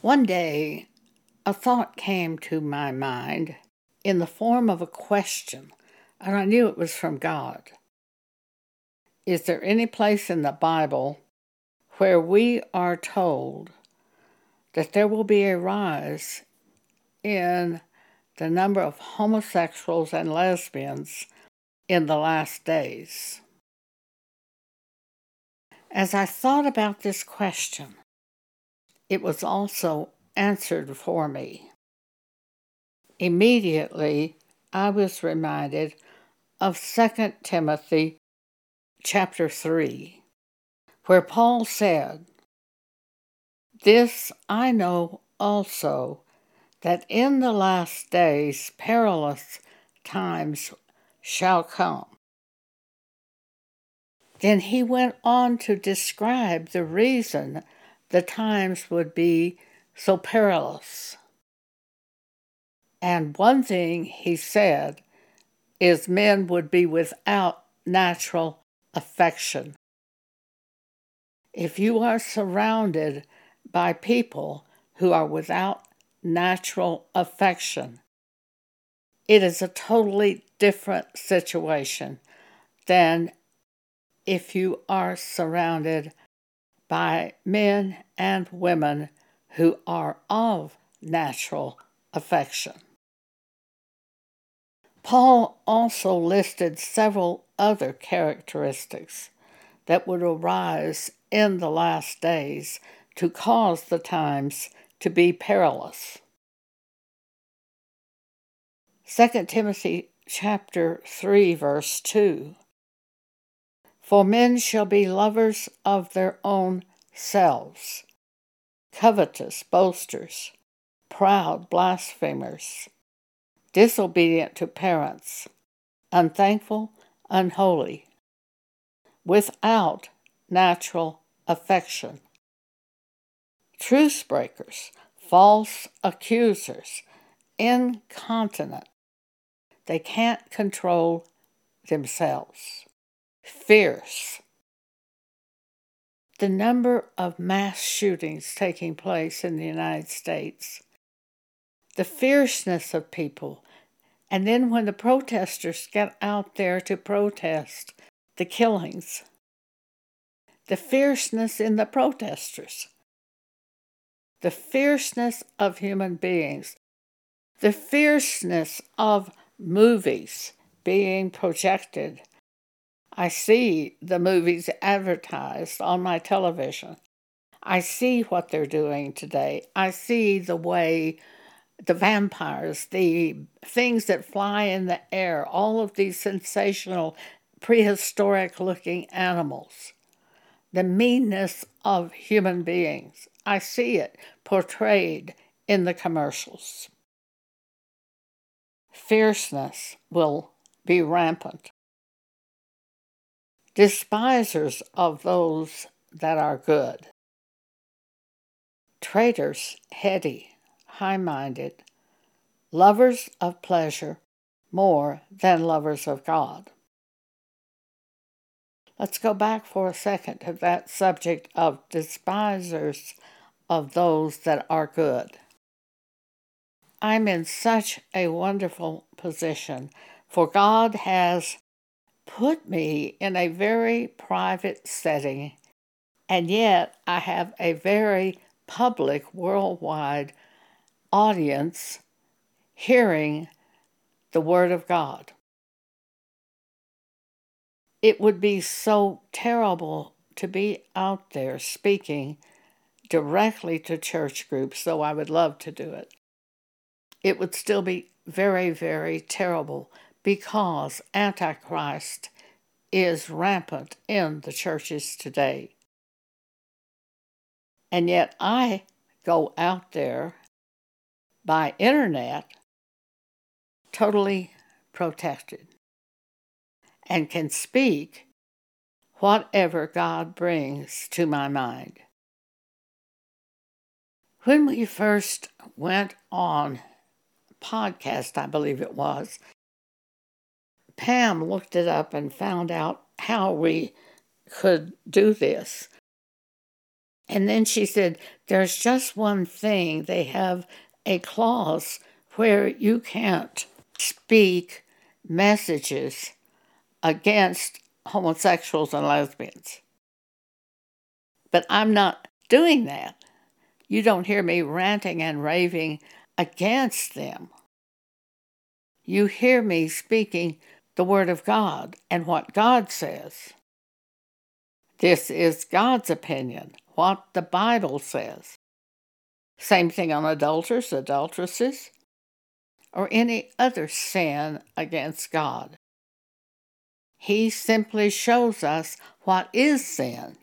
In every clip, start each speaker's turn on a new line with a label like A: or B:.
A: One day, a thought came to my mind in the form of a question, and I knew it was from God. Is there any place in the Bible where we are told that there will be a rise in the number of homosexuals and lesbians in the last days? As I thought about this question, it was also answered for me. Immediately I was reminded of 2 Timothy chapter 3, where Paul said, This I know also, that in the last days perilous times shall come. Then he went on to describe the reason the times would be so perilous. And one thing he said is men would be without natural affection. If you are surrounded by people who are without natural affection, it is a totally different situation than if you are surrounded by men and women who are of natural affection. Paul also listed several other characteristics that would arise in the last days to cause the times to be perilous. 2 Timothy chapter 3 verse 2 for men shall be lovers of their own selves, covetous, boasters, proud, blasphemers, disobedient to parents, unthankful, unholy, without natural affection, truce breakers, false accusers, incontinent. They can't control themselves fierce. The number of mass shootings taking place in the United States, the fierceness of people, and then when the protesters get out there to protest the killings, the fierceness in the protesters, the fierceness of human beings, the fierceness of movies being projected I see the movies advertised on my television. I see what they're doing today. I see the way the vampires, the things that fly in the air, all of these sensational prehistoric looking animals, the meanness of human beings. I see it portrayed in the commercials. Fierceness will be rampant despisers of those that are good, traitors, heady, high minded, lovers of pleasure more than lovers of God. Let's go back for a second to that subject of despisers of those that are good. I'm in such a wonderful position, for God has put me in a very private setting, and yet I have a very public worldwide audience hearing the Word of God. It would be so terrible to be out there speaking directly to church groups, though I would love to do it. It would still be very, very terrible because Antichrist is rampant in the churches today. And yet I go out there by internet totally protected and can speak whatever God brings to my mind. When we first went on podcast, I believe it was, Pam looked it up and found out how we could do this. And then she said, There's just one thing. They have a clause where you can't speak messages against homosexuals and lesbians. But I'm not doing that. You don't hear me ranting and raving against them. You hear me speaking the Word of God and what God says. This is God's opinion, what the Bible says. Same thing on adulterers, adulteresses, or any other sin against God. He simply shows us what is sin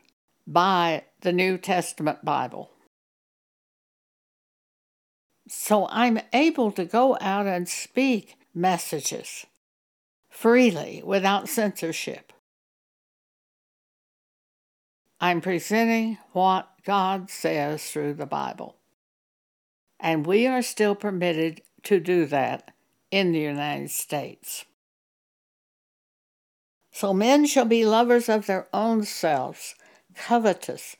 A: by the New Testament Bible. So I'm able to go out and speak messages freely without censorship. I'm presenting what God says through the Bible. And we are still permitted to do that in the United States. So men shall be lovers of their own selves, covetous,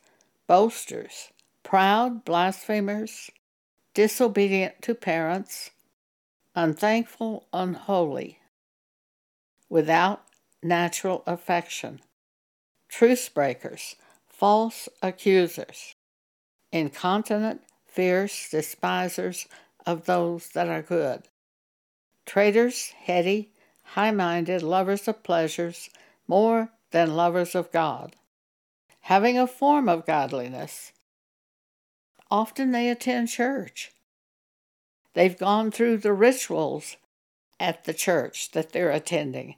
A: boasters, proud, blasphemers, disobedient to parents, unthankful, unholy, without natural affection, truce breakers, false accusers, incontinent, fierce despisers of those that are good, traitors, heady, high minded, lovers of pleasures more than lovers of God, having a form of godliness. Often they attend church. They've gone through the rituals at the church that they're attending.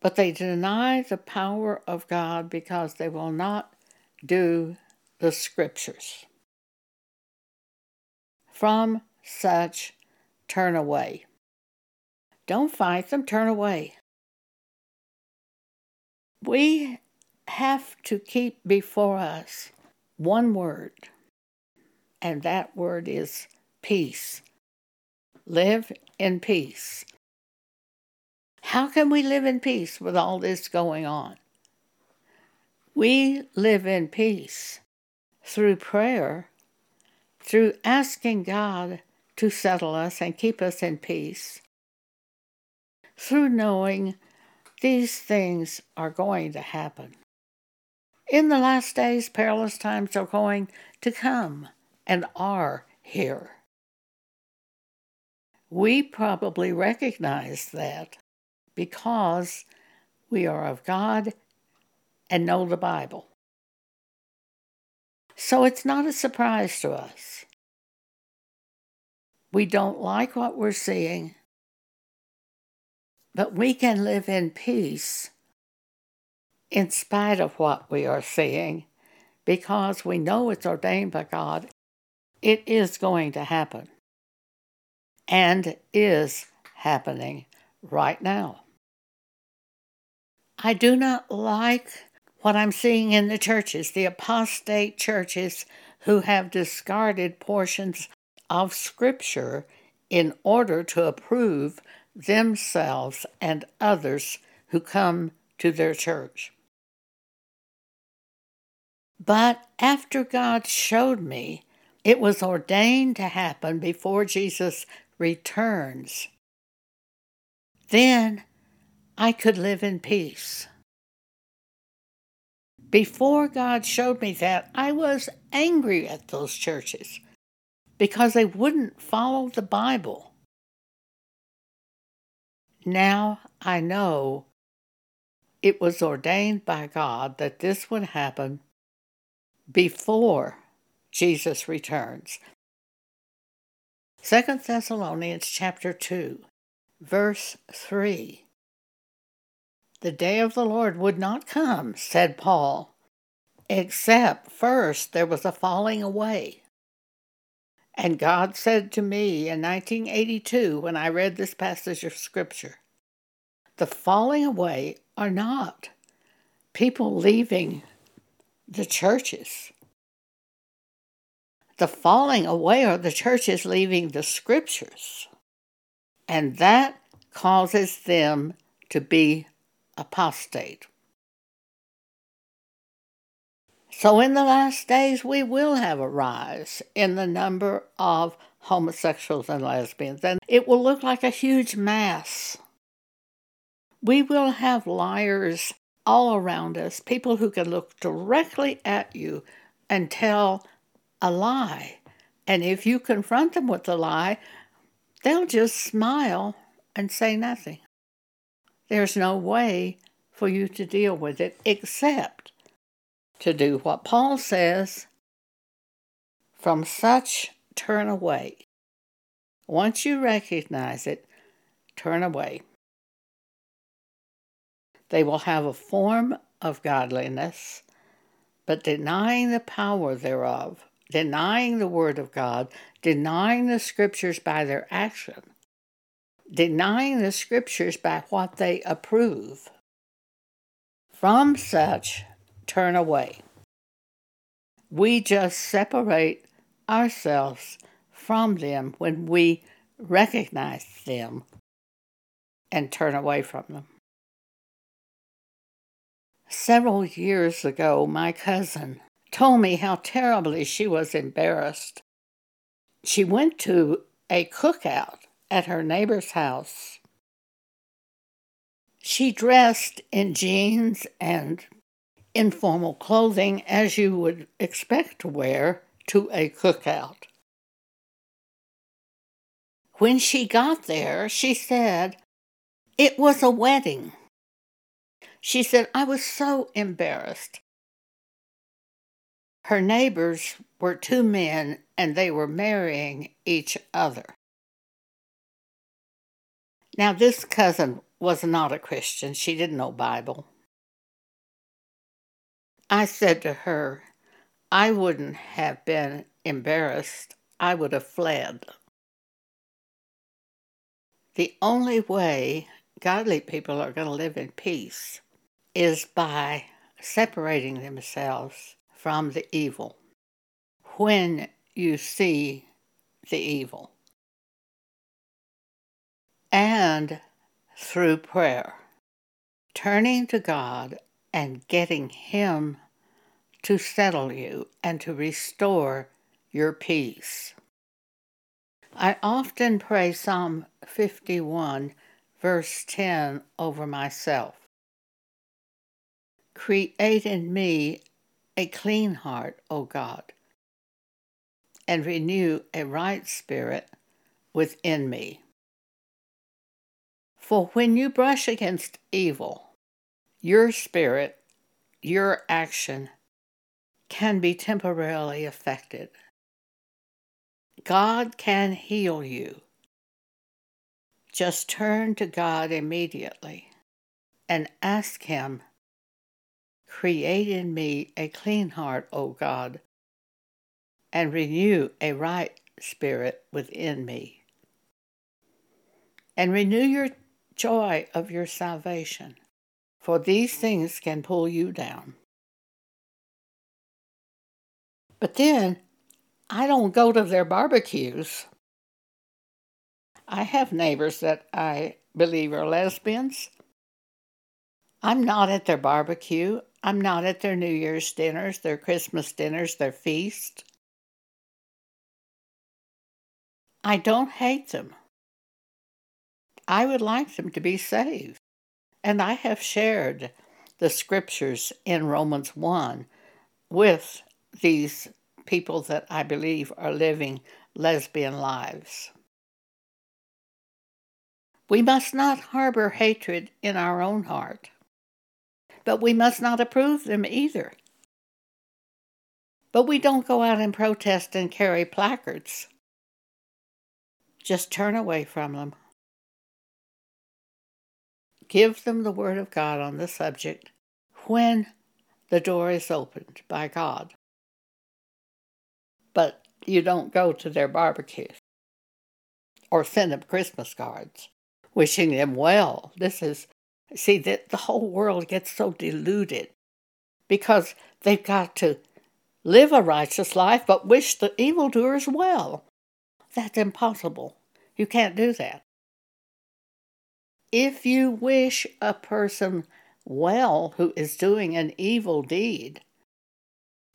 A: But they deny the power of God because they will not do the scriptures. From such, turn away. Don't fight them, turn away. We have to keep before us one word, and that word is peace. Live in peace. How can we live in peace with all this going on? We live in peace through prayer, through asking God to settle us and keep us in peace, through knowing these things are going to happen. In the last days, perilous times are going to come and are here. We probably recognize that because we are of God and know the Bible. So it's not a surprise to us. We don't like what we're seeing, but we can live in peace in spite of what we are seeing because we know it's ordained by God. It is going to happen and is happening right now. I do not like what I'm seeing in the churches, the apostate churches who have discarded portions of Scripture in order to approve themselves and others who come to their church. But after God showed me it was ordained to happen before Jesus returns. Then I could live in peace. Before God showed me that, I was angry at those churches because they wouldn't follow the Bible. Now I know it was ordained by God that this would happen before Jesus returns. 2 Thessalonians chapter 2, verse 3. The day of the Lord would not come, said Paul, except first there was a falling away. And God said to me in 1982 when I read this passage of Scripture, the falling away are not people leaving the churches. The falling away or the church is leaving the scriptures, and that causes them to be apostate. So, in the last days, we will have a rise in the number of homosexuals and lesbians, and it will look like a huge mass. We will have liars all around us, people who can look directly at you and tell a lie. And if you confront them with a the lie, they'll just smile and say nothing. There's no way for you to deal with it except to do what Paul says from such turn away. Once you recognize it, turn away. They will have a form of godliness, but denying the power thereof denying the Word of God, denying the Scriptures by their action, denying the Scriptures by what they approve. From such, turn away. We just separate ourselves from them when we recognize them and turn away from them. Several years ago, my cousin told me how terribly she was embarrassed. She went to a cookout at her neighbor's house. She dressed in jeans and informal clothing as you would expect to wear to a cookout. When she got there, she said, It was a wedding. She said, I was so embarrassed. Her neighbors were two men and they were marrying each other. Now, this cousin was not a Christian. She didn't know Bible. I said to her, I wouldn't have been embarrassed. I would have fled. The only way godly people are going to live in peace is by separating themselves from the evil. When you see the evil. And through prayer, turning to God and getting Him to settle you and to restore your peace. I often pray Psalm 51, verse 10, over myself. Create in me a clean heart, O God, and renew a right spirit within me. For when you brush against evil, your spirit, your action, can be temporarily affected. God can heal you. Just turn to God immediately and ask Him Create in me a clean heart, O God, and renew a right spirit within me. And renew your joy of your salvation, for these things can pull you down. But then, I don't go to their barbecues. I have neighbors that I believe are lesbians. I'm not at their barbecue. I'm not at their New Year's dinners, their Christmas dinners, their feasts. I don't hate them. I would like them to be saved. And I have shared the scriptures in Romans 1 with these people that I believe are living lesbian lives. We must not harbor hatred in our own heart but we must not approve them either. But we don't go out and protest and carry placards. Just turn away from them. Give them the Word of God on the subject when the door is opened by God. But you don't go to their barbecues or send them Christmas cards wishing them well. This is See, that the whole world gets so deluded because they've got to live a righteous life but wish the evildoers well. That's impossible. You can't do that. If you wish a person well who is doing an evil deed,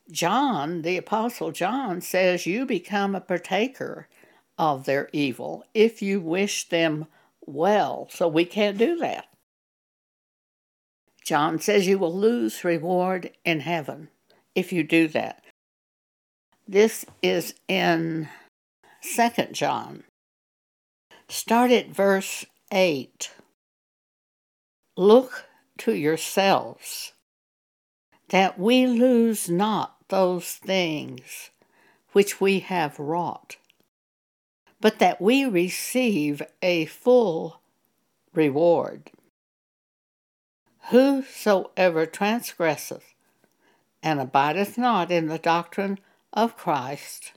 A: John, the Apostle John, says you become a partaker of their evil if you wish them well. So we can't do that. John says you will lose reward in heaven if you do that. This is in 2 John. Start at verse 8. Look to yourselves that we lose not those things which we have wrought, but that we receive a full reward. Whosoever transgresseth and abideth not in the doctrine of Christ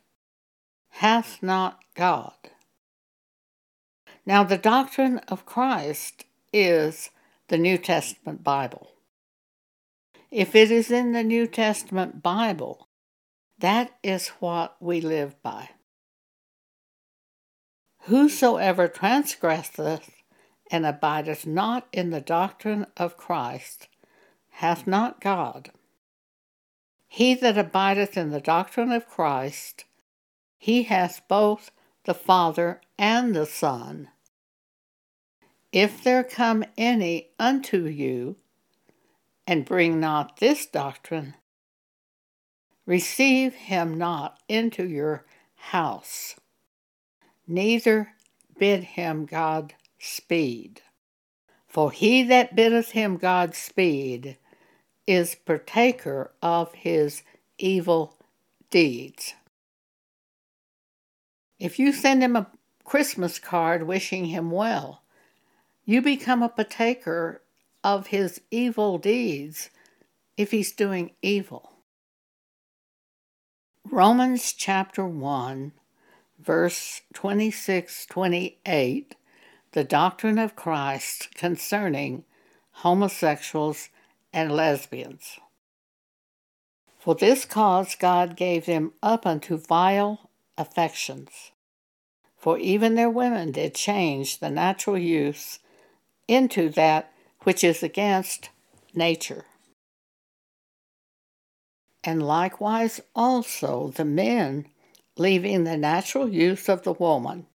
A: hath not God. Now, the doctrine of Christ is the New Testament Bible. If it is in the New Testament Bible, that is what we live by. Whosoever transgresseth and abideth not in the doctrine of Christ hath not God. He that abideth in the doctrine of Christ, he hath both the Father and the Son. If there come any unto you, and bring not this doctrine, receive him not into your house, neither bid him God speed. For he that biddeth him God speed is partaker of his evil deeds. If you send him a Christmas card wishing him well, you become a partaker of his evil deeds if he's doing evil. Romans chapter 1, verse 26 28 the doctrine of Christ concerning homosexuals and lesbians. For this cause God gave them up unto vile affections. For even their women did change the natural use into that which is against nature. And likewise also the men, leaving the natural use of the woman,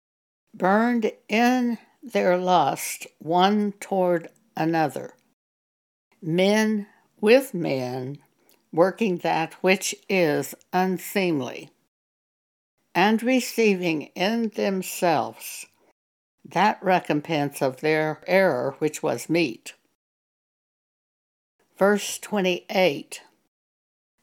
A: burned in their lust one toward another, men with men, working that which is unseemly, and receiving in themselves that recompense of their error which was meet. Verse 28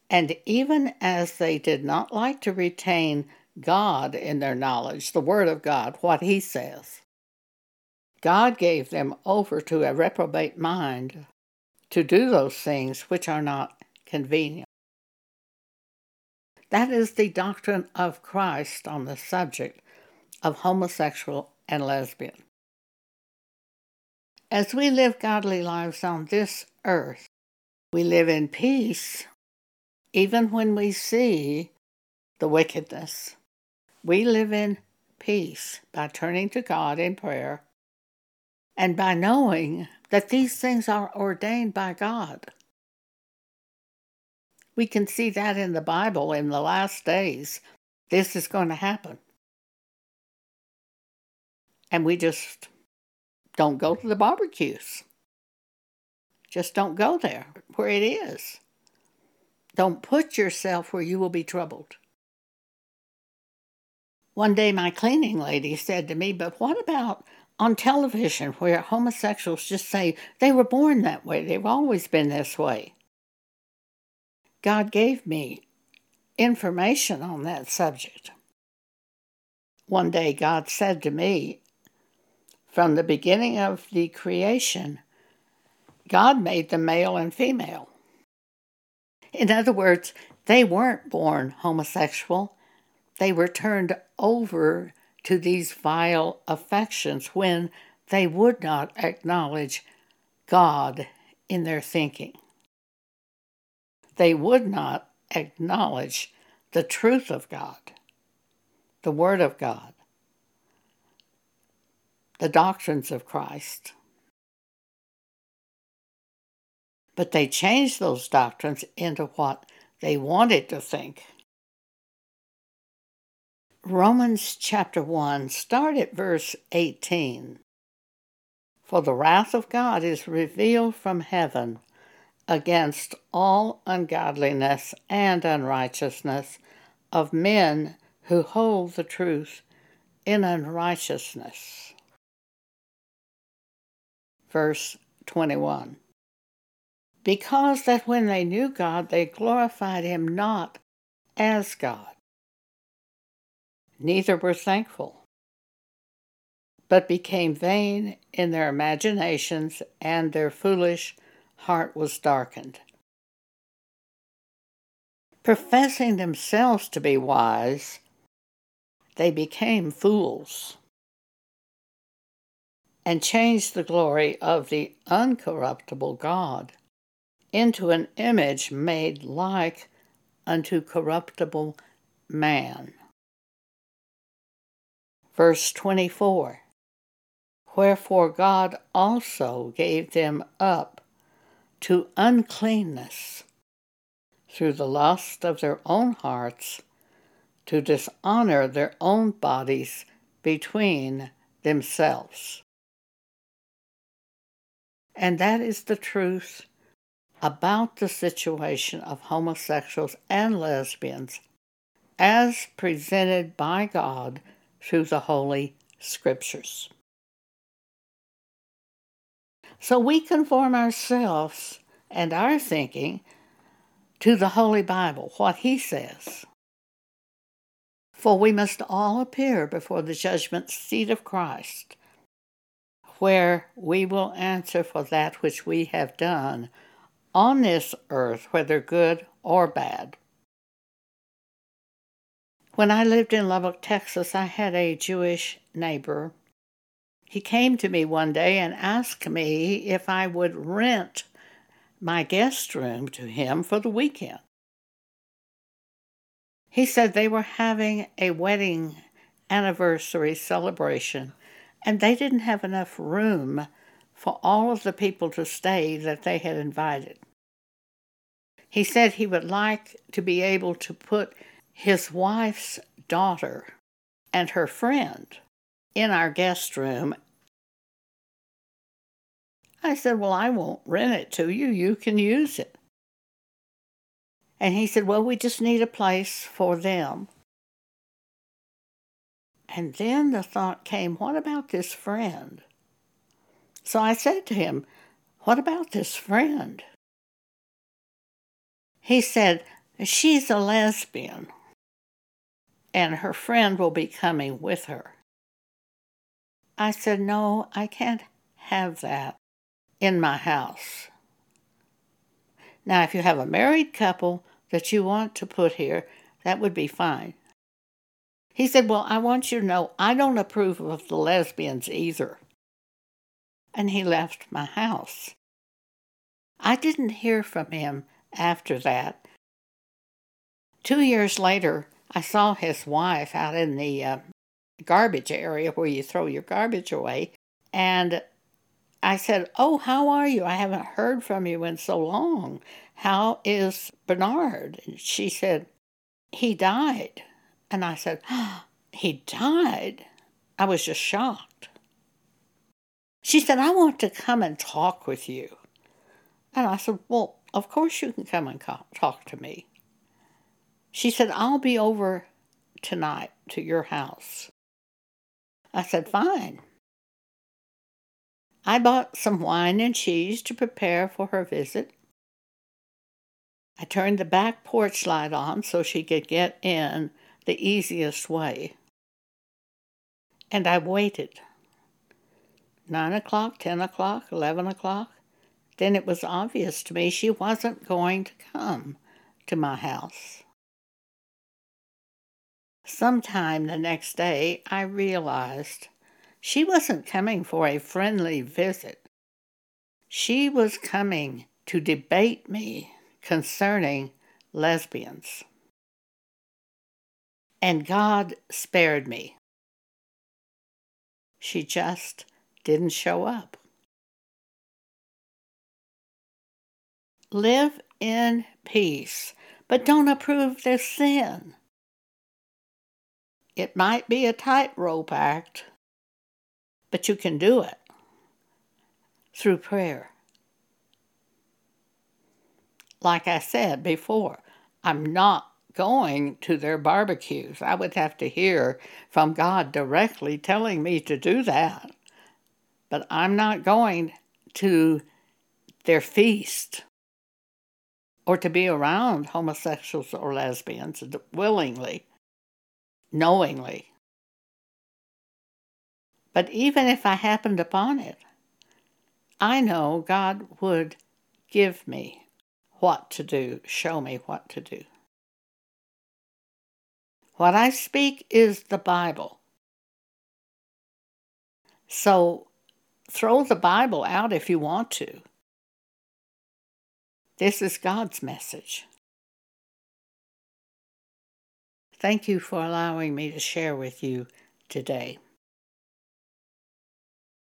A: And even as they did not like to retain God in their knowledge, the Word of God, what He saith. God gave them over to a reprobate mind to do those things which are not convenient. That is the doctrine of Christ on the subject of homosexual and lesbian. As we live godly lives on this earth, we live in peace even when we see the wickedness. We live in peace by turning to God in prayer and by knowing that these things are ordained by God. We can see that in the Bible in the last days. This is going to happen. And we just don't go to the barbecues. Just don't go there where it is. Don't put yourself where you will be troubled. One day, my cleaning lady said to me, But what about on television where homosexuals just say they were born that way, they've always been this way. God gave me information on that subject. One day, God said to me, From the beginning of the creation, God made the male and female. In other words, they weren't born homosexual, they were turned over to these vile affections when they would not acknowledge God in their thinking. They would not acknowledge the truth of God, the Word of God, the doctrines of Christ. But they changed those doctrines into what they wanted to think. Romans chapter 1, start at verse 18. For the wrath of God is revealed from heaven against all ungodliness and unrighteousness of men who hold the truth in unrighteousness. Verse 21 Because that when they knew God, they glorified him not as God Neither were thankful, but became vain in their imaginations, and their foolish heart was darkened. Professing themselves to be wise, they became fools and changed the glory of the uncorruptible God into an image made like unto corruptible man Verse 24 Wherefore God also gave them up to uncleanness through the lust of their own hearts to dishonor their own bodies between themselves. And that is the truth about the situation of homosexuals and lesbians as presented by God through the Holy Scriptures. So we conform ourselves and our thinking to the Holy Bible, what He says. For we must all appear before the judgment seat of Christ, where we will answer for that which we have done on this earth, whether good or bad. When I lived in Lubbock, Texas, I had a Jewish neighbor. He came to me one day and asked me if I would rent my guest room to him for the weekend. He said they were having a wedding anniversary celebration and they didn't have enough room for all of the people to stay that they had invited. He said he would like to be able to put his wife's daughter, and her friend in our guest room. I said, Well, I won't rent it to you. You can use it. And he said, Well, we just need a place for them. And then the thought came, What about this friend? So I said to him, What about this friend? He said, She's a lesbian and her friend will be coming with her. I said, No, I can't have that in my house. Now, if you have a married couple that you want to put here, that would be fine. He said, Well, I want you to know I don't approve of the lesbians either. And he left my house. I didn't hear from him after that. Two years later, I saw his wife out in the uh, garbage area where you throw your garbage away. And I said, Oh, how are you? I haven't heard from you in so long. How is Bernard? And she said, He died. And I said, oh, He died. I was just shocked. She said, I want to come and talk with you. And I said, Well, of course you can come and talk to me. She said, I'll be over tonight to your house. I said, Fine. I bought some wine and cheese to prepare for her visit. I turned the back porch light on so she could get in the easiest way. And I waited. Nine o'clock, ten o'clock, eleven o'clock. Then it was obvious to me she wasn't going to come to my house. Sometime the next day, I realized she wasn't coming for a friendly visit. She was coming to debate me concerning lesbians. And God spared me. She just didn't show up. Live in peace, but don't approve their sin. It might be a tightrope act, but you can do it through prayer. Like I said before, I'm not going to their barbecues. I would have to hear from God directly telling me to do that. But I'm not going to their feast or to be around homosexuals or lesbians willingly knowingly. But even if I happened upon it, I know God would give me what to do, show me what to do. What I speak is the Bible. So throw the Bible out if you want to. This is God's message. Thank you for allowing me to share with you today.